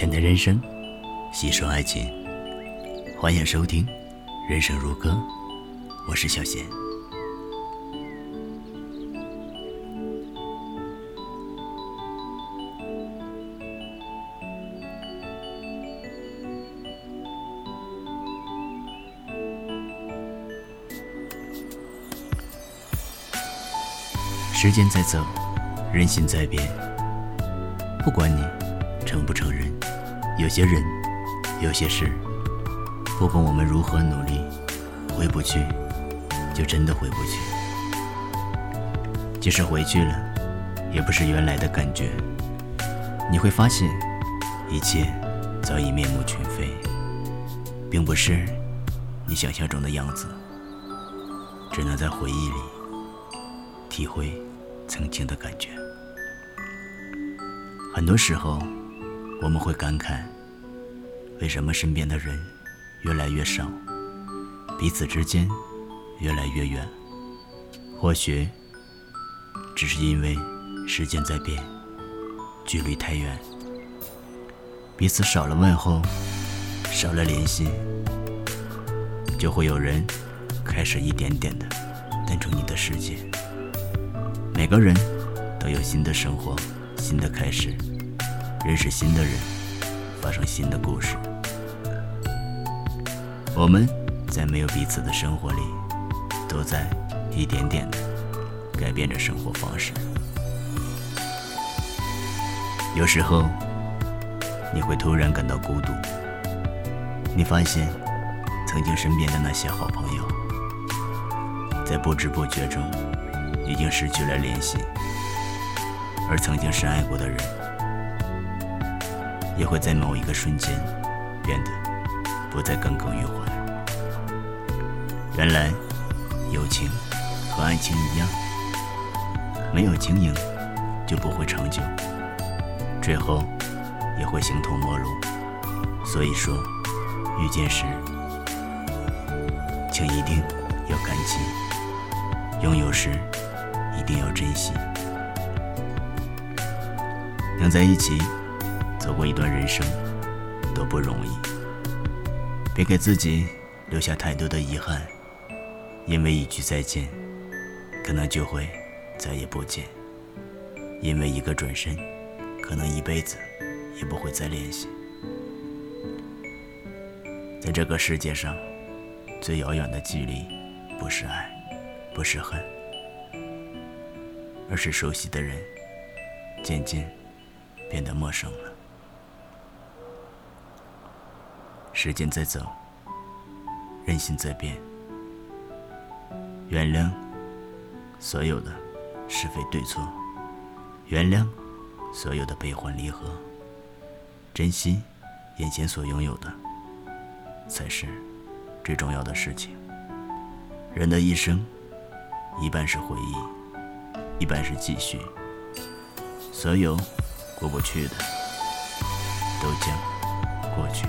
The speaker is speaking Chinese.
浅谈人生，细说爱情，欢迎收听《人生如歌》，我是小贤。时间在走，人心在变。不管你承不承认，有些人，有些事，不管我们如何努力，回不去，就真的回不去。即使回去了，也不是原来的感觉。你会发现，一切早已面目全非，并不是你想象中的样子。只能在回忆里体会。曾经的感觉，很多时候我们会感慨，为什么身边的人越来越少，彼此之间越来越远？或许只是因为时间在变，距离太远，彼此少了问候，少了联系，就会有人开始一点点的淡出你的世界。每个人都有新的生活，新的开始，认识新的人，发生新的故事。我们在没有彼此的生活里，都在一点点的改变着生活方式。有时候，你会突然感到孤独，你发现曾经身边的那些好朋友，在不知不觉中。已经失去了联系，而曾经深爱过的人，也会在某一个瞬间变得不再耿耿于怀。原来，友情和爱情一样，没有经营就不会长久，最后也会形同陌路。所以说，遇见时，请一定要感激；拥有时，一定要珍惜，能在一起走过一段人生，都不容易。别给自己留下太多的遗憾，因为一句再见，可能就会再也不见；因为一个转身，可能一辈子也不会再联系。在这个世界上，最遥远的距离，不是爱，不是恨。而是熟悉的人渐渐变得陌生了。时间在走，人心在变。原谅所有的是非对错，原谅所有的悲欢离合，珍惜眼前所拥有的，才是最重要的事情。人的一生，一半是回忆。一半是继续，所有过不去的，都将过去。